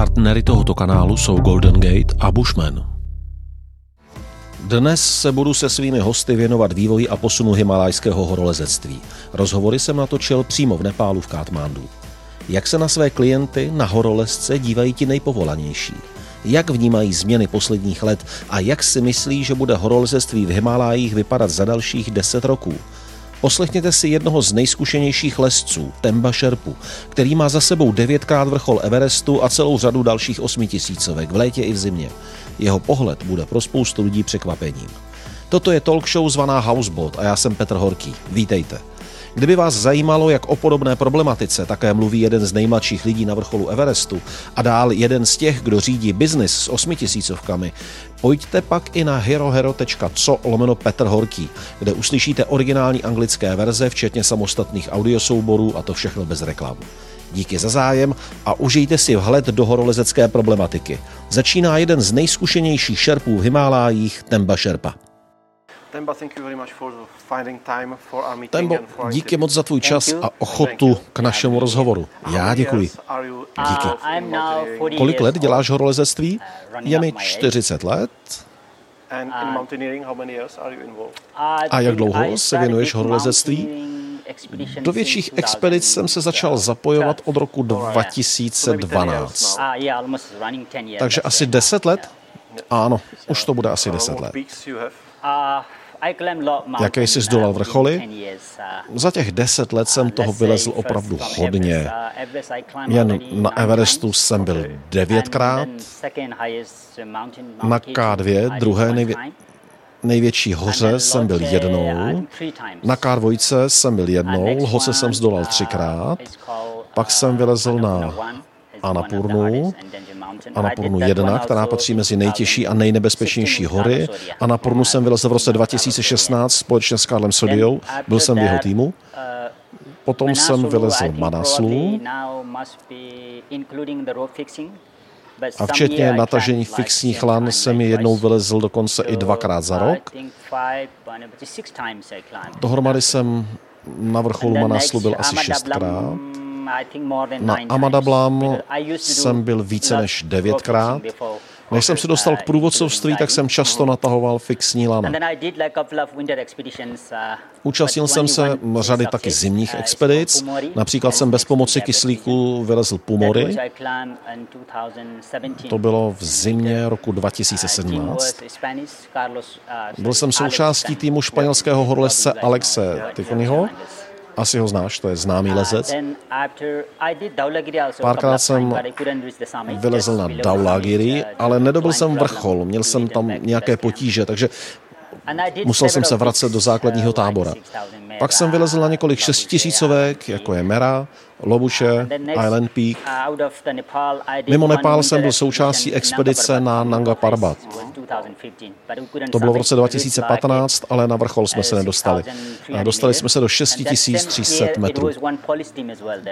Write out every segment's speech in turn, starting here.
Partnery tohoto kanálu jsou Golden Gate a Bushman. Dnes se budu se svými hosty věnovat vývoji a posunu himalajského horolezectví. Rozhovory jsem natočil přímo v Nepálu v Katmandu. Jak se na své klienty na horolezce dívají ti nejpovolanější? Jak vnímají změny posledních let a jak si myslí, že bude horolezectví v Himalájích vypadat za dalších deset roků? Poslechněte si jednoho z nejzkušenějších lesců, Temba Šerpu, který má za sebou devětkrát vrchol Everestu a celou řadu dalších osmitisícovek v létě i v zimě. Jeho pohled bude pro spoustu lidí překvapením. Toto je talk show zvaná Houseboat a já jsem Petr Horký. Vítejte. Kdyby vás zajímalo, jak o podobné problematice také mluví jeden z nejmladších lidí na vrcholu Everestu a dál jeden z těch, kdo řídí biznis s osmitisícovkami, pojďte pak i na herohero.co lomeno Petr Horký, kde uslyšíte originální anglické verze, včetně samostatných audiosouborů a to všechno bez reklam. Díky za zájem a užijte si vhled do horolezecké problematiky. Začíná jeden z nejzkušenějších šerpů v Himálájích, Temba Šerpa. Tembo, díky moc za tvůj čas a ochotu k našemu rozhovoru. Já děkuji. Díky. Kolik let děláš horolezectví? Je mi 40 let. A jak dlouho se věnuješ horolezectví? Do větších expedic jsem se začal zapojovat od roku 2012. Takže asi 10 let? Ano, už to bude asi 10 let. Jaké jsi zdolal vrcholy? Za těch deset let jsem toho vylezl opravdu hodně. Jen na Everestu jsem byl devětkrát, na K2, druhé nejvě- největší hoře jsem byl jednou, na K2 jsem byl jednou, hoře jsem zdolal třikrát, pak jsem vylezl na Anapurnu, Anapurnu 1, která patří mezi nejtěžší a nejnebezpečnější hory. Anapurnu jsem vylezl v roce 2016 společně s Karlem Sodiou, byl jsem v jeho týmu. Potom jsem vylezl Manaslu a včetně natažení fixních lan jsem je jednou vylezl dokonce i dvakrát za rok. Dohromady jsem na vrcholu Manaslu byl asi šestkrát. Na Amadablam jsem byl více než devětkrát. Než jsem se dostal k průvodcovství, tak jsem často natahoval fixní lana. Účastnil jsem se řady taky zimních expedic. Například jsem bez pomoci kyslíku vylezl Pumory. To bylo v zimě roku 2017. Byl jsem součástí týmu španělského horolezce Alexe Ticonyho asi ho znáš, to je známý lezec. Párkrát jsem vylezl na Daulagiri, ale nedobil jsem vrchol, měl jsem tam nějaké potíže, takže musel jsem se vracet do základního tábora. Pak jsem vylezl na několik šestitisícovek, jako je Mera, Lobuše, Island Peak. Mimo Nepál jsem byl součástí expedice na Nanga Parbat. To bylo v roce 2015, ale na vrchol jsme se nedostali. Dostali jsme se do 6300 metrů.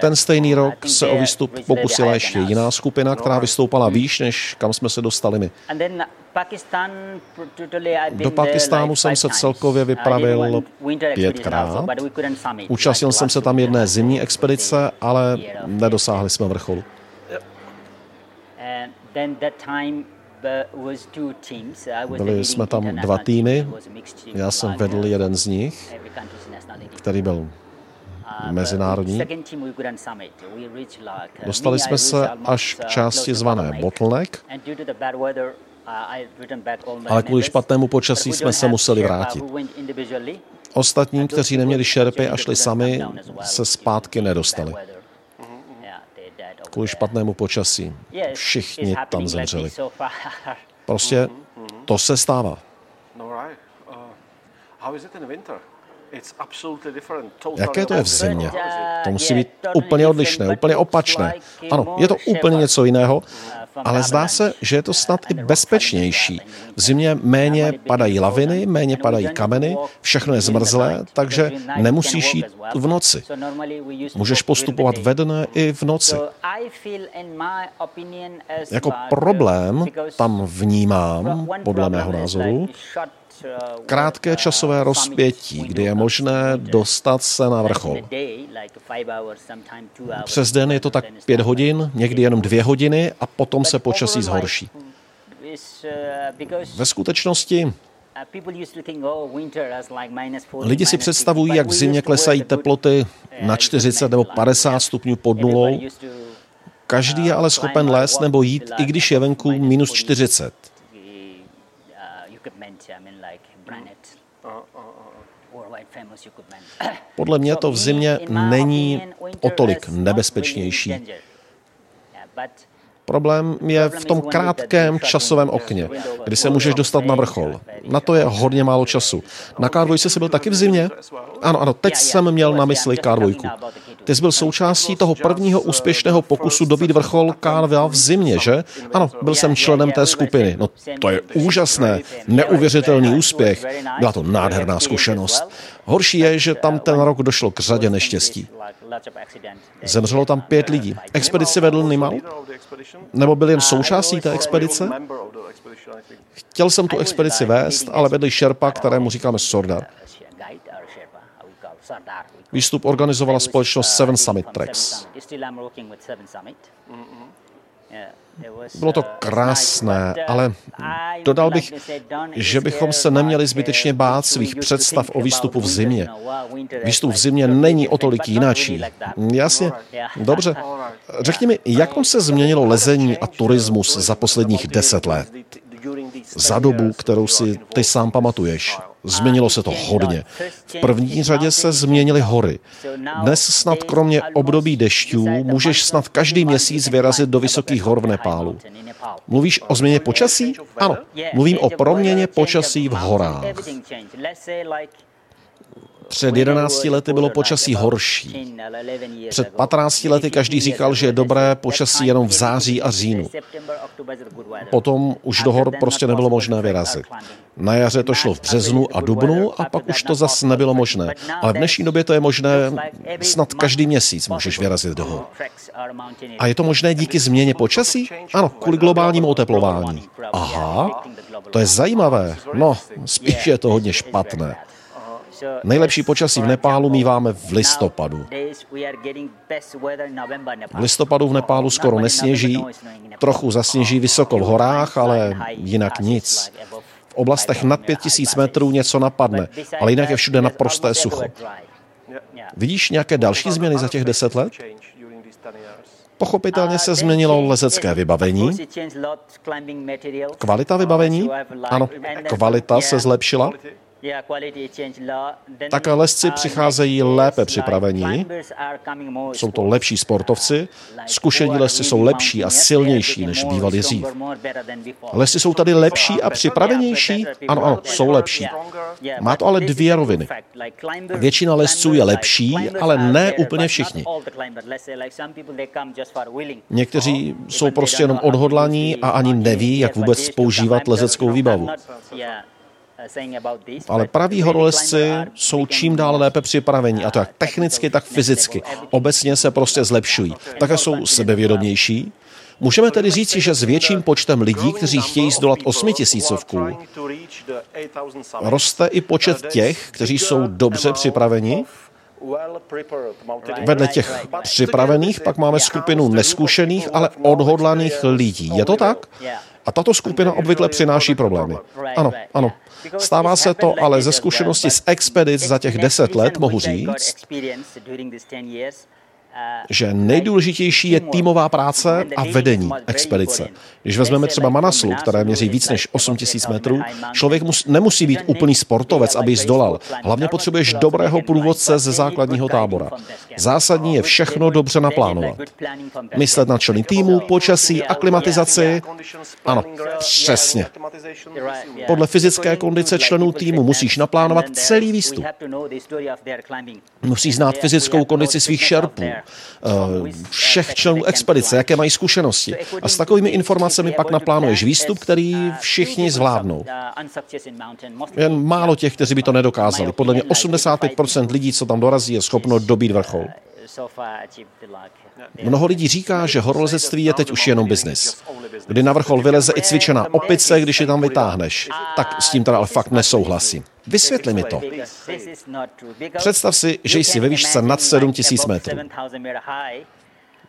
Ten stejný rok se o výstup pokusila ještě jiná skupina, která vystoupala výš, než kam jsme se dostali my. Do Pakistánu jsem se celkově vypravil pětkrát. Účastnil jsem se tam jedné zimní expedice, ale nedosáhli jsme vrcholu. Byli jsme tam dva týmy, já jsem vedl jeden z nich, který byl mezinárodní. Dostali jsme se až k části zvané Bottleneck, ale kvůli špatnému počasí jsme se museli vrátit. Ostatní, kteří neměli šerpy a šli sami, se zpátky nedostali. Kvůli špatnému počasí. Všichni tam zemřeli. Prostě to se stává. Jaké to je v zimě? To musí být úplně odlišné, úplně opačné. Ano, je to úplně něco jiného, ale zdá se, že je to snad i bezpečnější. V zimě méně padají laviny, méně padají kameny, všechno je zmrzlé, takže nemusíš jít v noci. Můžeš postupovat ve dne i v noci. Jako problém tam vnímám, podle mého názoru, krátké časové rozpětí, kdy je možné dostat se na vrchol. Přes den je to tak pět hodin, někdy jenom dvě hodiny a potom se počasí zhorší. Ve skutečnosti Lidi si představují, jak v zimě klesají teploty na 40 nebo 50 stupňů pod nulou. Každý je ale schopen lézt nebo jít, i když je venku minus 40. Podle mě to v zimě není o tolik nebezpečnější. Problém je v tom krátkém časovém okně, kdy se můžeš dostat na vrchol. Na to je hodně málo času. Na K2 jsi byl taky v zimě? Ano, ano, teď jsem měl na mysli K2. Ty jsi byl součástí toho prvního úspěšného pokusu dobít vrchol K2 v zimě, že? Ano, byl jsem členem té skupiny. No to je úžasné, neuvěřitelný úspěch. Byla to nádherná zkušenost. Horší je, že tam ten rok došlo k řadě neštěstí. Zemřelo tam pět lidí. Expedici vedl Nimal? Nebo byl jen součástí té expedice? Chtěl jsem tu expedici vést, ale vedli šerpa, kterému říkáme Sordar. Výstup organizovala společnost Seven Summit Tracks. Bylo to krásné, ale dodal bych, že bychom se neměli zbytečně bát svých představ o výstupu v zimě. Výstup v zimě není o tolik jináčí. Jasně, dobře. Řekni mi, jak se změnilo lezení a turismus za posledních deset let? Za dobu, kterou si ty sám pamatuješ. Změnilo se to hodně. V první řadě se změnily hory. Dnes snad kromě období dešťů můžeš snad každý měsíc vyrazit do vysokých hor v Nepálu. Mluvíš o změně počasí? Ano, mluvím o proměně počasí v horách. Před 11 lety bylo počasí horší. Před 15 lety každý říkal, že je dobré počasí jenom v září a říjnu. Potom už do hor prostě nebylo možné vyrazit. Na jaře to šlo v březnu a dubnu a pak už to zase nebylo možné. Ale v dnešní době to je možné, snad každý měsíc můžeš vyrazit do hor. A je to možné díky změně počasí? Ano, kvůli globálnímu oteplování. Aha, to je zajímavé. No, spíš je to hodně špatné. Nejlepší počasí v Nepálu míváme v listopadu. V listopadu v Nepálu skoro nesněží, trochu zasněží vysoko v horách, ale jinak nic. V oblastech nad 5000 metrů něco napadne, ale jinak je všude naprosté sucho. Vidíš nějaké další změny za těch deset let? Pochopitelně se změnilo lezecké vybavení. Kvalita vybavení? Ano, kvalita se zlepšila. Tak lesci přicházejí lépe připravení, jsou to lepší sportovci, zkušení lesci jsou lepší a silnější, než bývali dřív. Lesci jsou tady lepší a připravenější? Ano, ano, jsou lepší. Má to ale dvě roviny. Většina lesců je lepší, ale ne úplně všichni. Někteří jsou prostě jenom odhodlaní a ani neví, jak vůbec používat lezeckou výbavu. Ale praví horolezci jsou čím dál lépe připraveni, a to jak technicky, tak fyzicky. Obecně se prostě zlepšují. Také jsou sebevědomější, Můžeme tedy říci, že s větším počtem lidí, kteří chtějí zdolat osmitisícovku, roste i počet těch, kteří jsou dobře připraveni. Vedle těch připravených pak máme skupinu neskušených, ale odhodlaných lidí. Je to tak? A tato skupina obvykle přináší problémy. Ano, ano. Stává se to, ale ze zkušenosti z expedic za těch deset let mohu říct, že nejdůležitější je týmová práce a vedení expedice. Když vezmeme třeba Manaslu, které měří víc než 8000 metrů, člověk mus, nemusí být úplný sportovec, aby ji zdolal. Hlavně potřebuješ dobrého průvodce ze základního tábora. Zásadní je všechno dobře naplánovat. Myslet na členy týmu, počasí, aklimatizaci. Ano, přesně. Podle fyzické kondice členů týmu musíš naplánovat celý výstup. Musíš znát fyzickou kondici svých šerpů, všech členů expedice, jaké mají zkušenosti. A s takovými informacemi pak naplánuješ výstup, který všichni zvládnou. Jen málo těch, kteří by to nedokázali. Podle mě 85% lidí, co tam dorazí, je schopno dobít vrchol. Mnoho lidí říká, že horolezectví je teď už jenom biznis. kdy na vrchol vyleze i cvičená opice, když ji tam vytáhneš. Tak s tím teda ale fakt nesouhlasím. Vysvětli mi to. Představ si, že jsi ve výšce nad 7000 metrů.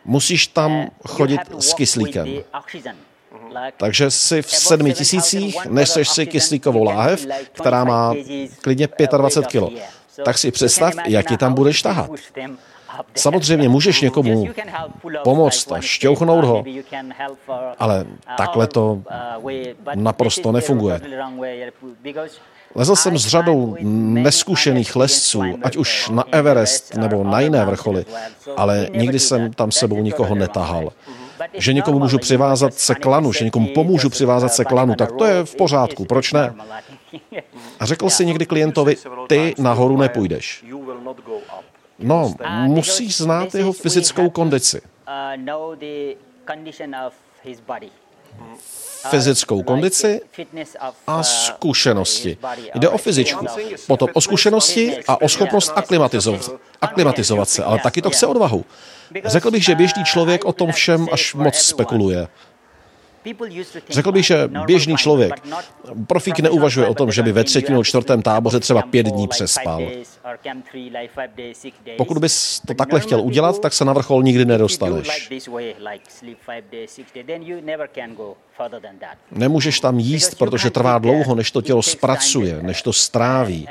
Musíš tam chodit s kyslíkem. Takže si v sedmi tisících neseš si kyslíkovou láhev, která má klidně 25 kg. Tak si představ, jak ji tam budeš tahat. Samozřejmě můžeš někomu pomoct a šťouchnout ho, ale takhle to naprosto nefunguje. Lezl jsem s řadou neskušených lesců, ať už na Everest nebo na jiné vrcholy, ale nikdy jsem tam sebou nikoho netahal. Že někomu můžu přivázat se klanu, že někomu pomůžu přivázat se klanu, tak to je v pořádku, proč ne? A řekl si někdy klientovi, ty nahoru nepůjdeš. No, musíš znát jeho fyzickou kondici. Fyzickou kondici a zkušenosti. Jde o fyzičku, potom o zkušenosti a o schopnost aklimatizovat, aklimatizovat se, ale taky to chce odvahu. Řekl bych, že běžný člověk o tom všem až moc spekuluje. Řekl bych, že běžný člověk, profík neuvažuje o tom, že by ve třetím nebo čtvrtém táboře třeba pět dní přespal. Pokud bys to takhle chtěl udělat, tak se na vrchol nikdy nedostaneš. Nemůžeš tam jíst, protože trvá dlouho, než to tělo zpracuje, než to stráví.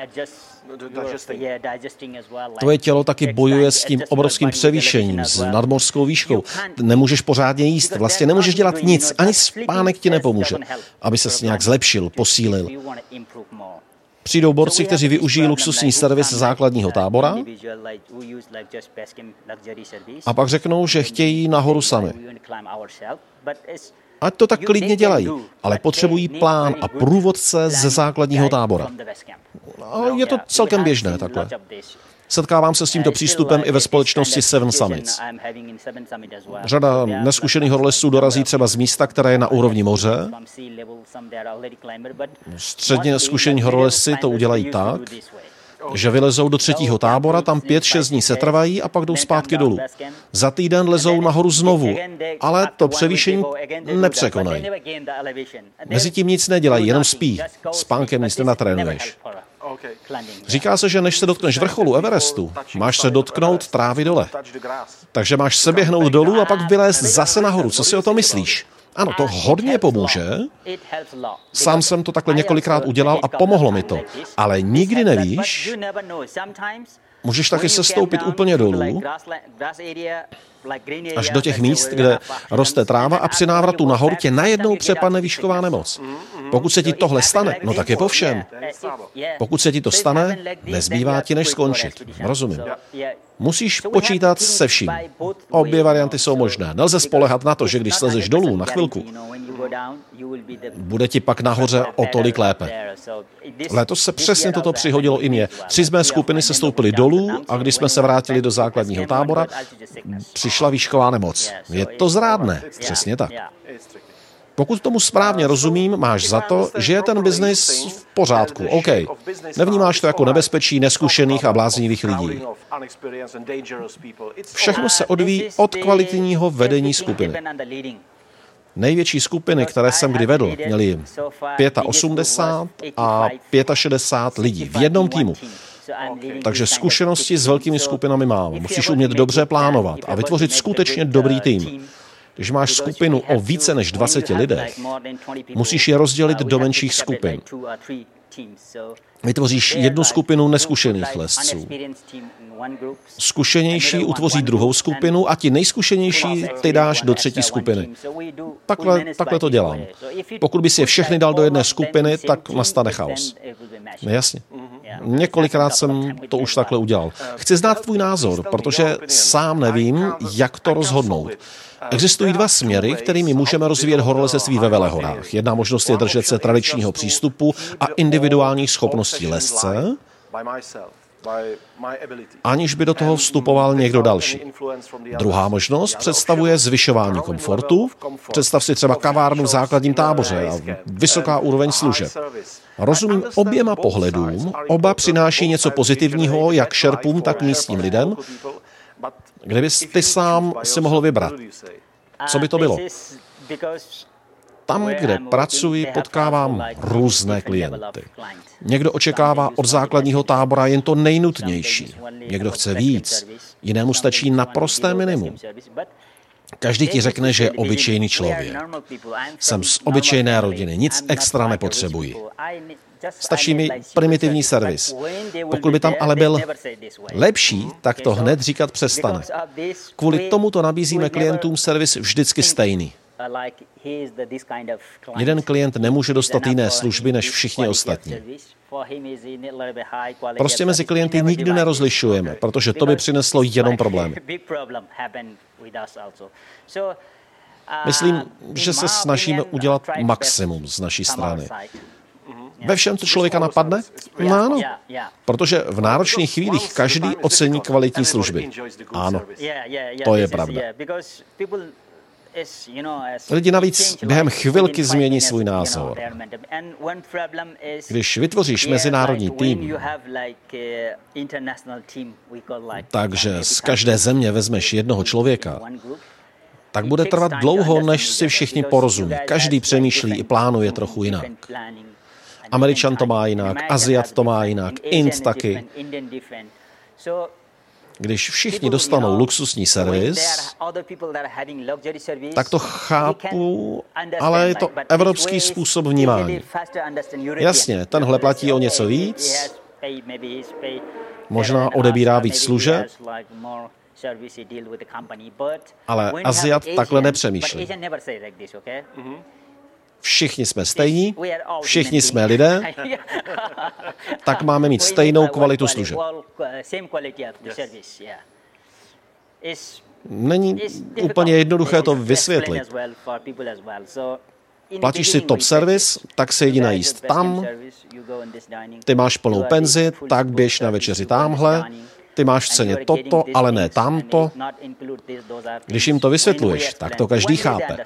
Tvoje tělo taky bojuje s tím obrovským převýšením, s nadmořskou výškou. Nemůžeš pořádně jíst, vlastně nemůžeš dělat nic, ani spánek ti nepomůže, aby se nějak zlepšil, posílil. Přijdou borci, kteří využijí luxusní servis základního tábora a pak řeknou, že chtějí nahoru sami. Ať to tak klidně dělají, ale potřebují plán a průvodce ze základního tábora. A je to celkem běžné takhle. Setkávám se s tímto přístupem i ve společnosti Seven Summits. Řada neskušených horolezců dorazí třeba z místa, které je na úrovni moře. Středně zkušení horolezci to udělají tak, že vylezou do třetího tábora, tam pět, šest dní se trvají a pak jdou zpátky dolů. Za týden lezou nahoru znovu, ale to převýšení nepřekonají. Mezitím nic nedělají, jenom spí. Spánkem nic nenatrénuješ. Říká se, že než se dotkneš vrcholu Everestu, máš se dotknout trávy dole. Takže máš se běhnout dolů a pak vylézt zase nahoru. Co si o to myslíš? Ano, to hodně pomůže. Sám jsem to takhle několikrát udělal a pomohlo mi to. Ale nikdy nevíš, můžeš taky se stoupit úplně dolů, až do těch míst, kde roste tráva a při návratu nahoru tě najednou přepadne výšková nemoc. Pokud se ti tohle stane, no tak je po všem. Pokud se ti to stane, nezbývá ti, než skončit. Rozumím. Musíš počítat se vším. Obě varianty jsou možné. Nelze spolehat na to, že když slezeš dolů na chvilku, bude ti pak nahoře o tolik lépe. Letos se přesně toto přihodilo i mě. Tři z mé skupiny se stoupili dolů a když jsme se vrátili do základního tábora, přišla výšková nemoc. Je to zrádné. Přesně tak. Pokud tomu správně rozumím, máš za to, že je ten biznis v pořádku, OK. Nevnímáš to jako nebezpečí neskušených a bláznivých lidí. Všechno se odvíjí od kvalitního vedení skupiny. Největší skupiny, které jsem kdy vedl, měly 85 a 65 lidí v jednom týmu. Takže zkušenosti s velkými skupinami mám. Musíš umět dobře plánovat a vytvořit skutečně dobrý tým. Když máš skupinu o více než 20 lidech, musíš je rozdělit do menších skupin. Vytvoříš jednu skupinu neskušených lesců. Zkušenější utvoří druhou skupinu a ti nejzkušenější ty dáš do třetí skupiny. Takhle, takhle to dělám. Pokud bys je všechny dal do jedné skupiny, tak nastane chaos. Jasně. Několikrát jsem to už takhle udělal. Chci znát tvůj názor, protože sám nevím, jak to rozhodnout. Existují dva směry, kterými můžeme rozvíjet horolezectví ve velehorách. Jedna možnost je držet se tradičního přístupu a individuálních schopností lesce, aniž by do toho vstupoval někdo další. Druhá možnost představuje zvyšování komfortu. Představ si třeba kavárnu v základním táboře a vysoká úroveň služeb. Rozumím oběma pohledům, oba přináší něco pozitivního jak šerpům, tak místním lidem, Kdybys ty sám si mohl vybrat, co by to bylo? Tam, kde pracuji, potkávám různé klienty. Někdo očekává od základního tábora jen to nejnutnější. Někdo chce víc. Jinému stačí naprosté minimum. Každý ti řekne, že je obyčejný člověk. Jsem z obyčejné rodiny, nic extra nepotřebuji. Stačí mi primitivní servis. Pokud by tam ale byl lepší, tak to hned říkat přestane. Kvůli tomu to nabízíme klientům servis vždycky stejný. Jeden klient nemůže dostat jiné služby než všichni ostatní. Prostě mezi klienty nikdy nerozlišujeme, protože to by přineslo jenom problémy. Myslím, že se snažíme udělat maximum z naší strany. Ve všem, co člověka napadne? No ano. Protože v náročných chvílích každý ocení kvalitní služby. Ano, to je pravda. Lidi navíc během chvilky změní svůj názor. Když vytvoříš mezinárodní tým, takže z každé země vezmeš jednoho člověka, tak bude trvat dlouho, než si všichni porozumí. Každý přemýšlí i plánuje trochu jinak. Američan to má jinak, Aziat to má jinak, Ind taky. Když všichni dostanou luxusní servis, tak to chápu, ale je to evropský způsob vnímání. Jasně, tenhle platí o něco víc, možná odebírá víc služeb, ale Aziat takhle nepřemýšlí. Všichni jsme stejní, všichni jsme lidé, tak máme mít stejnou kvalitu služeb. Není úplně jednoduché to vysvětlit. Platíš si top service, tak se jedi najíst tam, ty máš plnou penzi, tak běž na večeři tamhle, ty máš v ceně toto, ale ne tamto. Když jim to vysvětluješ, tak to každý chápe.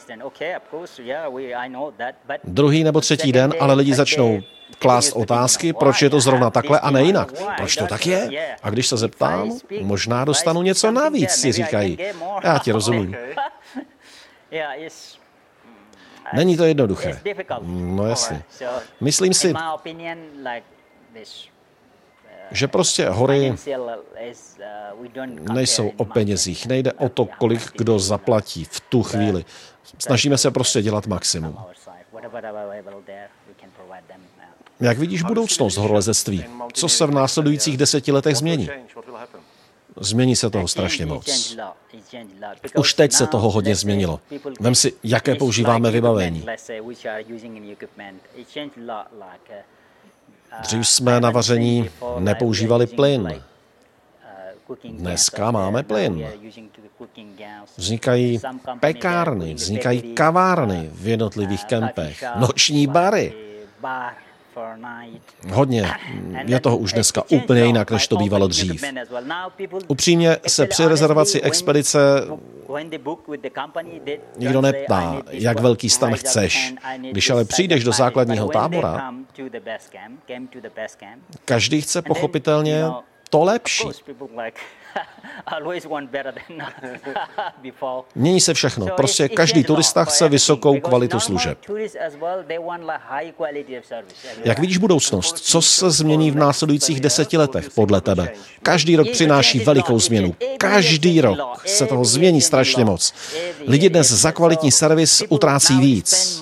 Druhý nebo třetí den ale lidi začnou klást otázky, proč je to zrovna takhle a ne jinak. Proč to tak je? A když se zeptám, možná dostanu něco navíc, si říkají. Já ti rozumím. Není to jednoduché. No jasně. Myslím si, že prostě hory nejsou o penězích. Nejde o to, kolik kdo zaplatí v tu chvíli. Snažíme se prostě dělat maximum. Jak vidíš budoucnost horolezectví? Co se v následujících deseti letech změní? Změní se toho strašně moc. Už teď se toho hodně změnilo. Vem si, jaké používáme vybavení. Dřív jsme na vaření nepoužívali plyn. Dneska máme plyn. Vznikají pekárny, vznikají kavárny v jednotlivých kempech, noční bary. Hodně. Je toho už dneska úplně jinak, než to bývalo dřív. Upřímně se při rezervaci expedice nikdo neptá, jak velký stan chceš. Když ale přijdeš do základního tábora, každý chce pochopitelně to lepší. Mění se všechno. Prostě každý turista chce vysokou kvalitu služeb. Jak vidíš budoucnost? Co se změní v následujících deseti letech podle tebe? Každý rok přináší velikou změnu. Každý rok se toho změní strašně moc. Lidi dnes za kvalitní servis utrácí víc.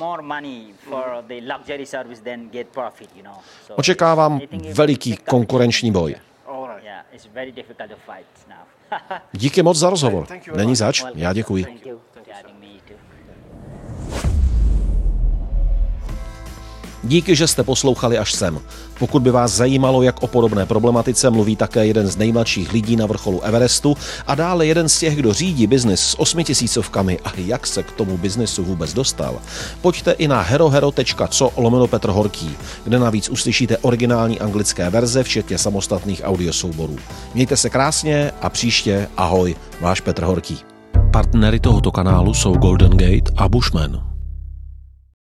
Očekávám veliký konkurenční boj. Díky moc za rozhovor. Není zač, já děkuji. Díky, že jste poslouchali až sem. Pokud by vás zajímalo, jak o podobné problematice mluví také jeden z nejmladších lidí na vrcholu Everestu a dále jeden z těch, kdo řídí biznis s osmitisícovkami a jak se k tomu biznesu vůbec dostal, pojďte i na herohero.co lomeno Petr Horký, kde navíc uslyšíte originální anglické verze, včetně samostatných audiosouborů. Mějte se krásně a příště ahoj, váš Petr Horký. Partnery tohoto kanálu jsou Golden Gate a Bushman.